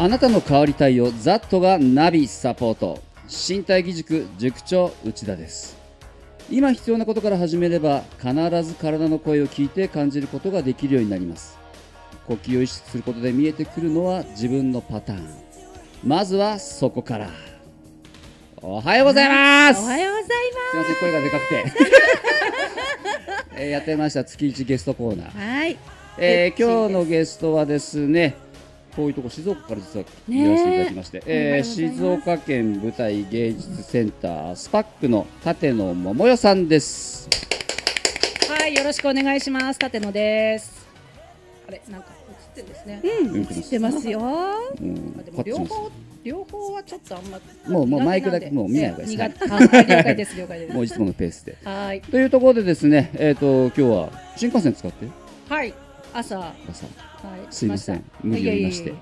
あなたの変わりたいをザットがナビサポート。身体義塾塾長内田です。今必要なことから始めれば必ず体の声を聞いて感じることができるようになります。呼吸を意識することで見えてくるのは自分のパターン。まずはそこから。おはようございます。おはようございす。みません声がでかくて。えーやってました。月一ゲストコーナー、ます。はい。えー今日のゲストはですねこういうとこ静岡から実はねえいらしていただきまして、え。ー静岡県舞台芸術センタースパックの立野桃代さんです。はい、よろしくお願いします。立野です。あれ、なんか映ってるんですね。うん、知ってますよ。うん。あでもも両方両方はちょっとあんまもうもうマイクだけもう見ない方がいいですえ苦手あはい了解です了解です。もういつものペースで。はい。というところでですねえっ、と今日は新幹線使って？はい朝。は朝いすいません。来無理を言いまして。いえ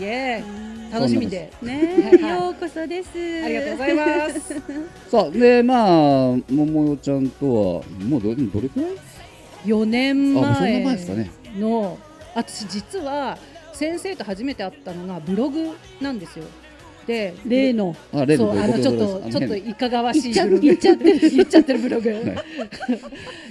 いえ。楽しみで。ねようこそです。ありがとうございます。さあでまあ桃代ちゃんとはもうどどれくらい？4年前前ですかね。の私実は先生と初めて会ったのがブログなんですよ。で例のあ例そうあのちょっとちょっといかがわしいブログ。言っちゃってる言っちゃってるブログ、はい。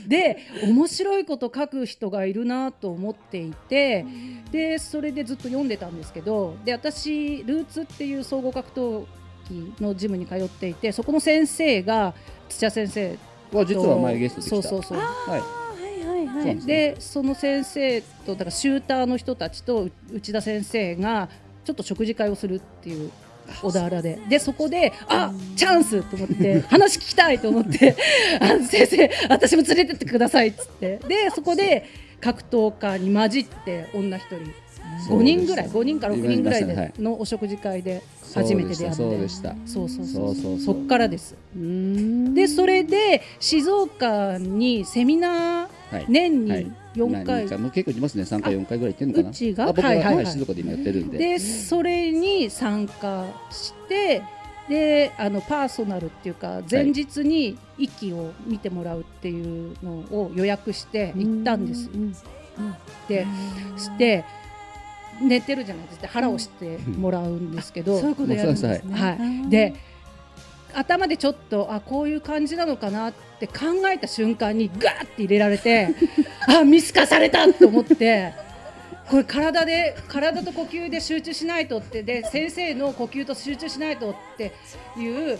で面白いこと書く人がいるなと思っていてでそれでずっと読んでたんですけどで私ルーツっていう総合格闘技のジムに通っていてそこの先生が土屋先生は実は前ゲストで来た。そうそうそう。はい。はいでその先生とだからシューターの人たちとう内田先生がちょっと食事会をするっていう小田原で。でそこであチャンスと思って話聞きたいと思って あ先生私も連れてってくださいっつって。でそこで格闘家に混じって女一人。5人ぐらい5人から6人ぐらいでのお食事会で初めて出会って。そうでした。そうそうそそう。うそっからです。でそれで静岡にセミナーはい。年はい。に4回、何もう結構いますね。3回4回ぐらい行ってるのかな。うちが？あ僕は、はいはい。静岡で今やってるんで。でそれに参加してであのパーソナルっていうか前日に息を見てもらうっていうのを予約して行ったんです。うんでして寝てるじゃないですか。腹をしてもらうんですけど。そういうことやるんですね。はい、で頭でちょっとあこういう感じなのかなって考えた瞬間にガーって入れられて あ見透かされたと思ってこれ体で体と呼吸で集中しないとってで先生の呼吸と集中しないとっていう思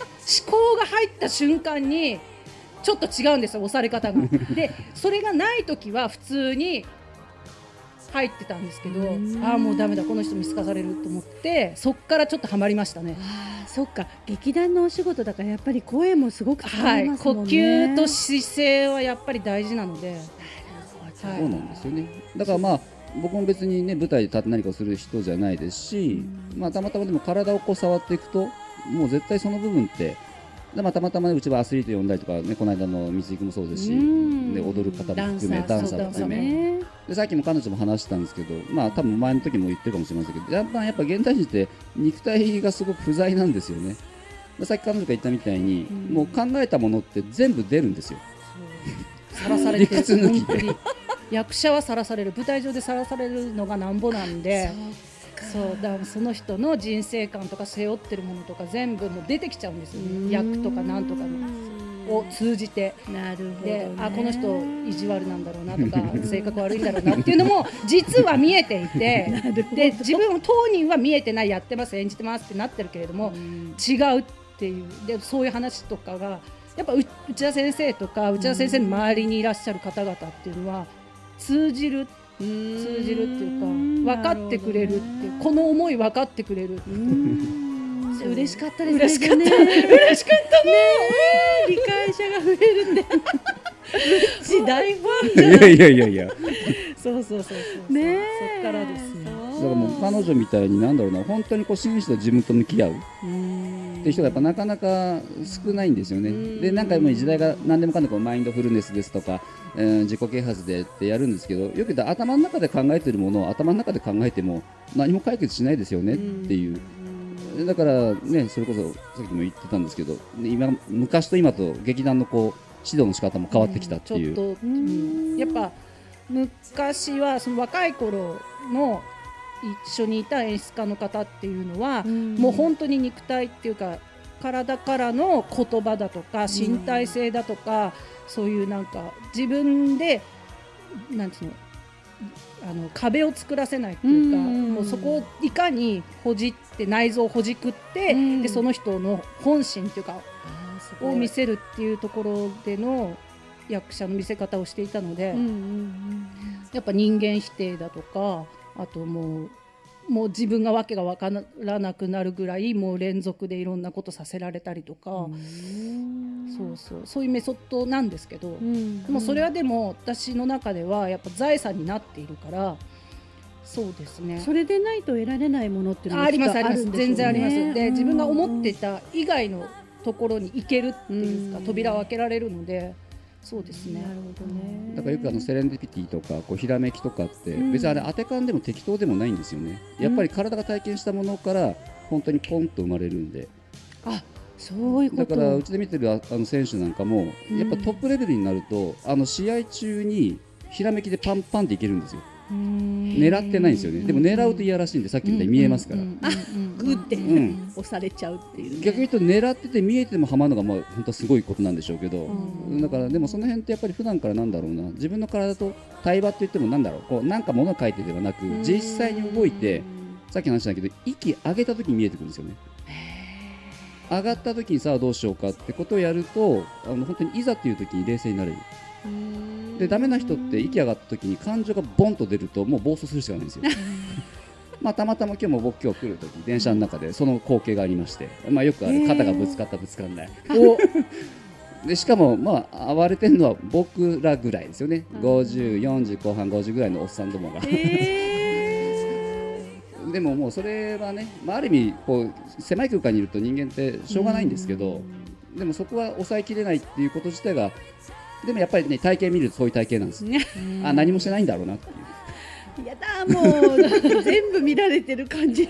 考が入った瞬間にちょっと違うんですよ押され方が。でそれがない時は普通に入ってたんですけどうん。ああもうダメだこの人見透かされると思ってそっからちょっとハマりましたね。あーそっか。劇団のお仕事だからやっぱり声もすごく使はいい、呼ますもんね。吸と姿勢はやっぱり大事なので、はい。そうなんですよね。だからまあ僕も別にね舞台で立って何かをする人じゃないですし、まあ、たまたまでも体をこう触っていくともう絶対その部分ってでまあたまたまねうちはアスリート呼んだりとかねこの間の水育もそうですし、うん。で踊る方も含めダンサーも含め、ね。でさっきも彼女も話したんですけど、まあ多分前の時も言ってるかもしれませんけど、やっぱやっぱ現代人って肉体がすごく不在なんですよね。でさっき彼女が言ったみたいに、うん。もう考えたものって全部出るんですよ。さらされて役者はさらされる。舞台上でさらされるのがなんぼなんでそうだからその人の人生観とか背負ってるものとか全部もう出てきちゃうんですよね。役とかなんとかの。を通じて。なるほど、でね。あこの人意地悪なんだろうなとか 性格悪いんだろうなっていうのも実は見えていて。で自分当人は見えてないやってます演じてますってなってるけれどもうん。違うっていう。でそういう話とかがやっぱう内田先生とか内田先生の周りにいらっしゃる方々っていうのは通じる通じるっていうか分かってくれるっていうこの思い分かってくれる。うん。嬉しかったですね。嬉しかった。ね。嬉しかったね。理解者が増えるって。うち大ファンいじゃん。やいやいやいや。だかそうそうそうそう。ねえ。そっからですね。らもう彼女みたいになんだろうな、本当にこう真摯と自分と向き合う。っうんていう人がやっぱなかなか少ないんですよね。で、なんかもう時代が何でもかんでもマインドフルネスですとか、えー自己啓発でってやるんですけど、よく言ったら頭の中で考えてるものを頭の中で考えても何も解決しないですよねっていう。だからね、それこそさっきも言ってたんですけど、今昔と今と劇団のこう指導の仕方も変わってきたっていう。ちょっと、うんやっぱ昔はその若い頃の一緒にいた演出家の方っていうのは、ん。もう本当に肉体っていうか体からの言葉だとか身体性だとか、そういうなんか自分でなんていうのあの壁を作らせないっていうか、うん。もうそこをいかにほじって内臓をほじくって、うん。でその人の本心っていうかを見せるっていうところでの役者の見せ方をしていたので、うんうん。やっぱ人間否定だとかあともうもう自分がわけが分からなくなるぐらいもう連続でいろんなことさせられたりとか、うん。そうそうそういうメソッドなんですけど、うん。でもそれはでも私の中ではやっぱ財産になっているから。そうですね。それでないと得られないものっていうのあもありますあります。全然あります。で自分が思っていたた以外のところに行けるっていうか、うん。扉を開けられるのでそうですね。なるほどねだからよくあのセレンディピティとかこうひらめきとかってうん別にあれ当て勘でも適当でもないんですよね。やっぱり体が体験したものから本当にポンと生まれるんで。あそういうことだからうちで見てるああの選手なんかもやっぱトップレベルになるとあの試合中にひらめきでパンパンっていけるんですよ。狙ってないんですよね。でも狙うと嫌らしいんでさっきみたいに見えますから。あグってん押されちゃうっていうね。逆に言うと狙ってて見えてもはまるのがまあ本当はすごいことなんでしょうけど、うん。だからでもその辺ってやっぱり普段からなんだろうな。自分の体と対話って言ってもなんだろう。こうなんか物を書いてではなく実際に動いてさっきの話だけど息上げた時に見えてくるんですよね。上がった時にさあどうしようかってことをやるとあの本当にいざっていう時に冷静になれるでダメな人って息上がった時に感情がボンと出るともう暴走するしかないんですよ。まあたまたま今日も僕今日来る時電車の中でその光景がありまして、まあ、よくある肩がぶつかったぶつかんない。でしかもまあ暴れてるのは僕らぐらいですよね。5040後半50ぐらいのおっさんどもが。でももうそれはね、まあ、ある意味こう狭い空間にいると人間ってしょうがないんですけどでもそこは抑えきれないっていうこと自体がでもやっぱりね体型見るとそういう体型なんですあ何もしてないんだろうなっていう。やだもう全部見られてる感じ。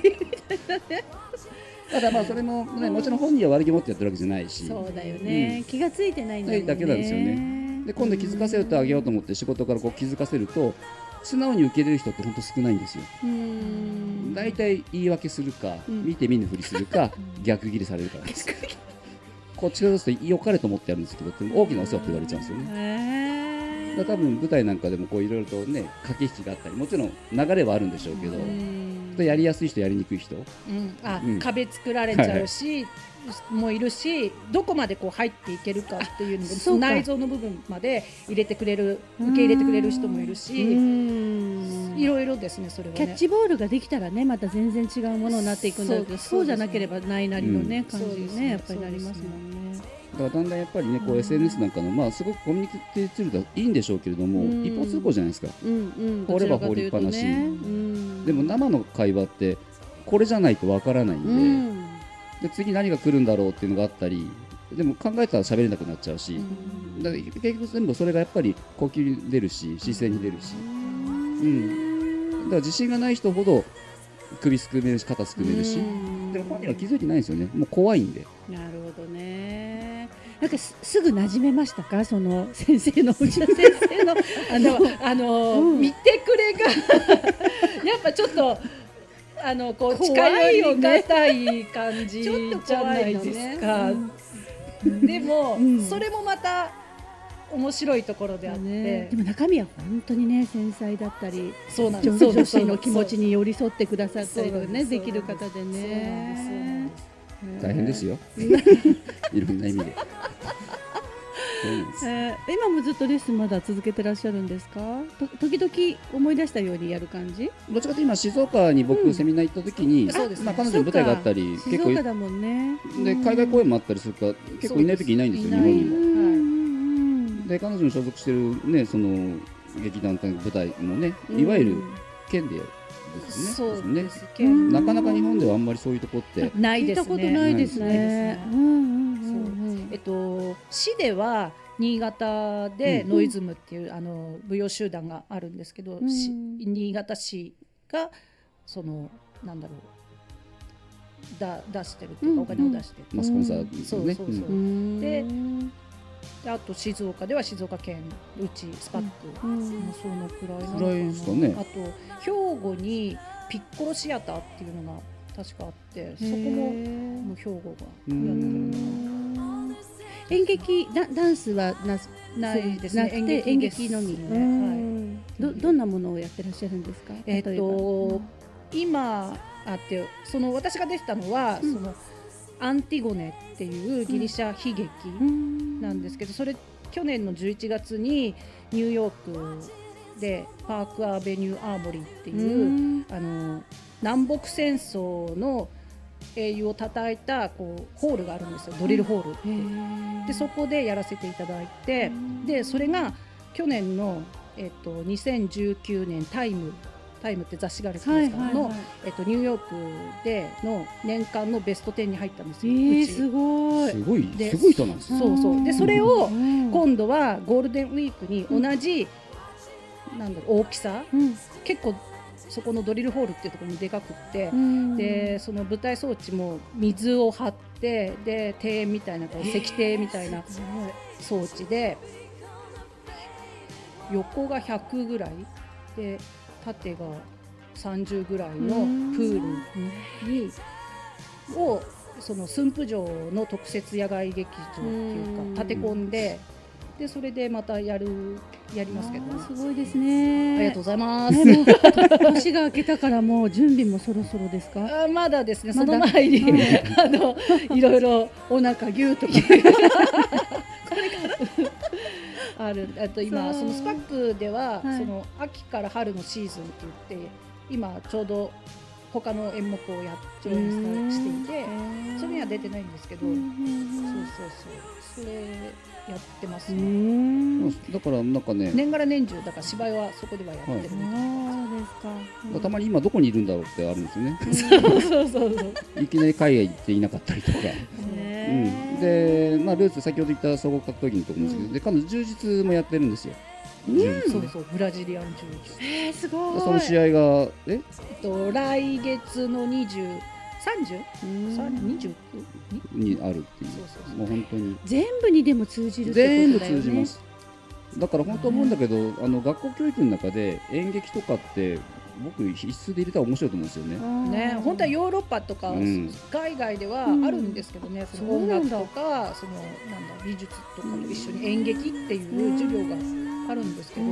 ただまあそれも、ね、もちろん本人は悪気持ってやってるわけじゃないし。そうだよね、気がついてないんだね。だけなんですよね。で今度気づかせてあげようと思って仕事からこう気づかせると素直に受け入れる人って本当少ないんですよ。うん。大体言い訳するか、うん。見て見ぬふりするか逆ギレされるからですこっちからすると良かれと思ってやるんですけど大きなお世話って言われちゃうんですよね。多分舞台なんかでもこういろいろとね駆け引きがあったりもちろん流れはあるんでしょうけど、やりやすい人やりにくい人。うん。あうん。壁作られちゃうし、もいるしどこまでこう入っていけるかっていうのも内臓の部分まで入れてくれる受け入れてくれる人もいるしうん。いろいろですねそれはね。キャッチボールができたらねまた全然違うものになっていくんだけどそうですそうじゃなければないなりのね、うん。感じにねやっぱりなりますもんね。だからだんだんやっぱりねこう SNS なんかのまあすごくコミュニティツールだいいんでしょうけれども、うん。一方通行じゃないですか。うんうん、放れば放りっぱなし。うん。でも生の会話ってこれじゃないとわからないんで,、うん。で次何が来るんだろうっていうのがあったりでも考えたら喋れなくなっちゃうし、だから結局全部それがやっぱり呼吸に出るし姿勢に出るし、うん、だから自信がない人ほど首すくめるし肩すくめるし、うん。でも本人は気づいてないんですよね。もう怖いんで。なるほどね。なんかすすぐ馴染めましたか？その 先生の内田先生のあの あのーうん。見てくれが。やっぱちょっとあのこう近寄りよねがたい感じじゃ怖ないですか。でも、うん。それもまた面白いところであって、ね、でも中身は本当にね繊細だったりそうなん女です。女子の気持ちに寄り添ってくださったりとかねできる方でそうなんですそうなんねです大変ですよ。いろんな意味で。えー今もずっとレッスンまだ続けてらっしゃるんですか？と時々思い出したようにやる感じ？どっちかというと今静岡に僕、うんセミナー行った時に、そうですね。まあ、彼女の舞台があったり静結構岡だもんね。で海外公演もあったりするから結構いない時いないんですよ日本にも。うんうんで彼女の所属してるねその劇団というか舞台もねうん。いわゆる県でですそう。ですね。けど、なかなか日本ではあんまりそういうとこってないですね。聞いたことないですね。ね。うんうんうん。えっと、市では新潟でうん。ノイズムっていう、あの舞踊集団があるんですけど、うん。し新潟市がそのなんだろうだ出してるっていうか、うん。お金を出してる、まあ、スポンサーですよね。そうそうそう。でであと静岡では静岡県うちスパック、うんそのくらいなのかな。くらいですかね。あと兵庫にピッコロシアターっていうのが確かあってそこももう兵庫がうやってる。ん演劇ダダンスはなないですね。演演劇劇のみ、ねうん。どどんなものをやってらっしゃるんですか？えっ、と今あってその私が出てたのは、うん。そのアンティゴネっていうギリシャ悲劇うん。なんですけど、それ去年の11月にニューヨークでパークアベニューアーモリーっていう、うん。あの南北戦争の英雄を叩いたこうホールがあるんですよ。ドリルホールって。へー。でそこでやらせていただいてうん。でそれが去年の、えっと2019年タイムタイムって雑誌があるんですはいけどの、はいはい。えっとニューヨークでの年間のベスト10に入ったんですえよ。ー、うち。すごい。すごいですごい人なんですよそうそう。でそれをうん。今度はゴールデンウィークに同じ、なんだろう大きさうん。結構そこのドリルホールっていうところもでかくってう、ん。でその舞台装置も水を張ってで庭園みたいなこう石庭みたいな装置で横が100ぐらい。で縦が30ぐらいのプールにをその駿府城の特設野外劇場っていううん。か立て込んででそれでまたやるやりますけど。すごいですね。ありがとうございます。ね年が明けたからもう準備もそろそろですか？あまだですね、その前に、うん。あのいろいろお腹ぎゅうとかあるあと今そのスパックでは、はい。その秋から春のシーズンって言って今ちょうど他の演目をや上演していてそれには出てないんですけど、うんそうそうそう。それやってますうね、んだからなんかね年がら年中だから芝居はそこではやってるみたいな、そうですか。たまに今どこにいるんだろうってあるんですよね。そうそうそうそう。いきなり海外行っていなかったりとか。うん、で、まあ、ルーツ先ほど言った総合格闘技のところですけど、で彼女充実もやってるんですよ、充実ねそうそうブラジリアン柔術。えー、すごい。その試合がえ？えっと来月の20、30、うん。29にあるっていう。そうそうそう。もう本当に。全部にでも通じるって全部ことだよね。通じます。だから本当思うんだけど、あの学校教育の中で演劇とかって僕必須で入れたら面白いと思うんですよね。ね、本当はヨーロッパとか、うん海外ではあるんですけどね、その音楽とかそのなんだ美術とかと一緒に演劇っていう授業があるんですけど、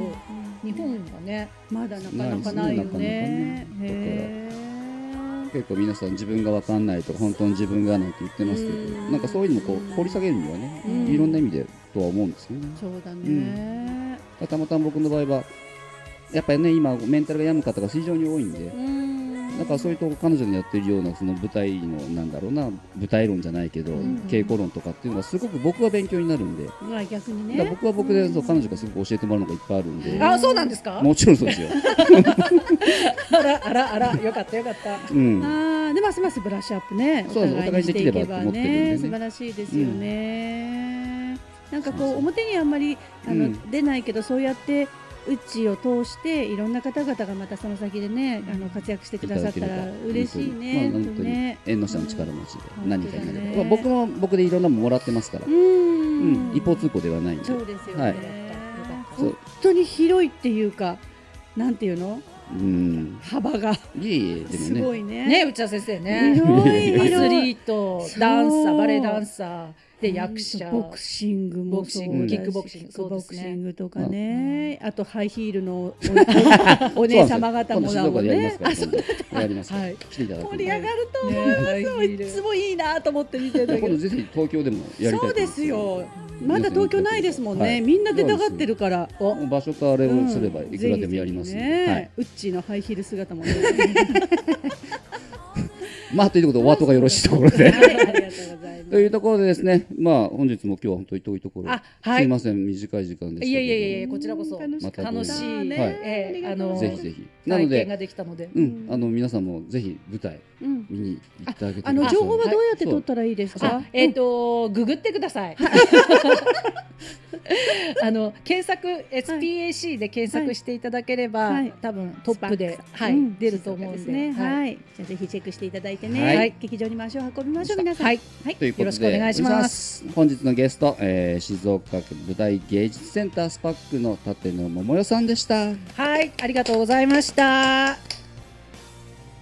日本がねまだなかなかないよねないですねへ結構皆さん自分が分かんないとか本当に自分がなんて言ってますけどうんなんかそういうのこう掘り下げるにはねうんいろんな意味でとは思うんですよね。そうだねたまたま僕の場合はやっぱりね今メンタルが病む方が非常に多いんでうん。だからそういうとこ彼女のやってるようなその舞台のなんだろうな舞台論じゃないけどん稽古論とかっていうのはすごく僕は勉強になるんで。まあ逆にね。僕は僕でそう彼女がすごく教えてもらうのがいっぱいあるんで。あそうなんですか？もちろんそうですよ。あらあらあら。よかったよかった。うん。あーでますますブラッシュアップね。お互いにしていけばお互いできればと思ってるんでね。ね素晴らしいですよね、なんかこそう。表にあんまりあの、うん。出ないけどそうやってうちを通していろんな方々がまたその先でねあの活躍してくださったら嬉しいね。本当にまあ、本当にね。縁の下の力持ちでうん。何かになれば、まあ僕も僕でいろんなもんもらってますから、ううん。ん一方通行ではないんで。そうですよね。はい。本当に広いっていうかなんていうの？うん。幅が。いえいえでもね。すごいね。ね内田先生ね。広い。アスリートダンサーバレエダンサーで役者。ボクシングもそうだしボクシングキックボクシングボクシングとかね、あとハイヒールの お姉様方もだもんね。そうやります盛り上がると思います。ねい。つもいいなと思って見てるけど。今度ぜひ東京でもやりたいと思いまそうですよ。まだ東京ないですもんね。はい。みんな出たがってるから。場所とあれをすればうんいくらでもやりますんで、ぜひぜひね。はい、ウッチーのハイヒール姿もね。まあということでお後がよろしいところで。はい、ありがとうございます。というところでですねまあ本日も今日は本当に遠いところ、あはい。すいません短い時間でしいやいやいやこちらこそ。また楽しい、ねはい。ええあのぜひぜひ。なのであの皆さんもぜひ舞台うん。見に行ってあげてあの情報はどうやって取ったらいいですか？あ。えっ、とググってください。あの検索 SPAC で検索していただければ、はい多分トップで、はいうん出ると思うんで、ですね。はいはい。じゃあぜひチェックしていただいてね。はいはい。劇場に足を運びましょう皆さん。はいはい。ということでよろしくお願いします本日のゲスト、えー静岡県舞台芸術センタースパックの立野桃代さんでしたはい、ありがとうございました。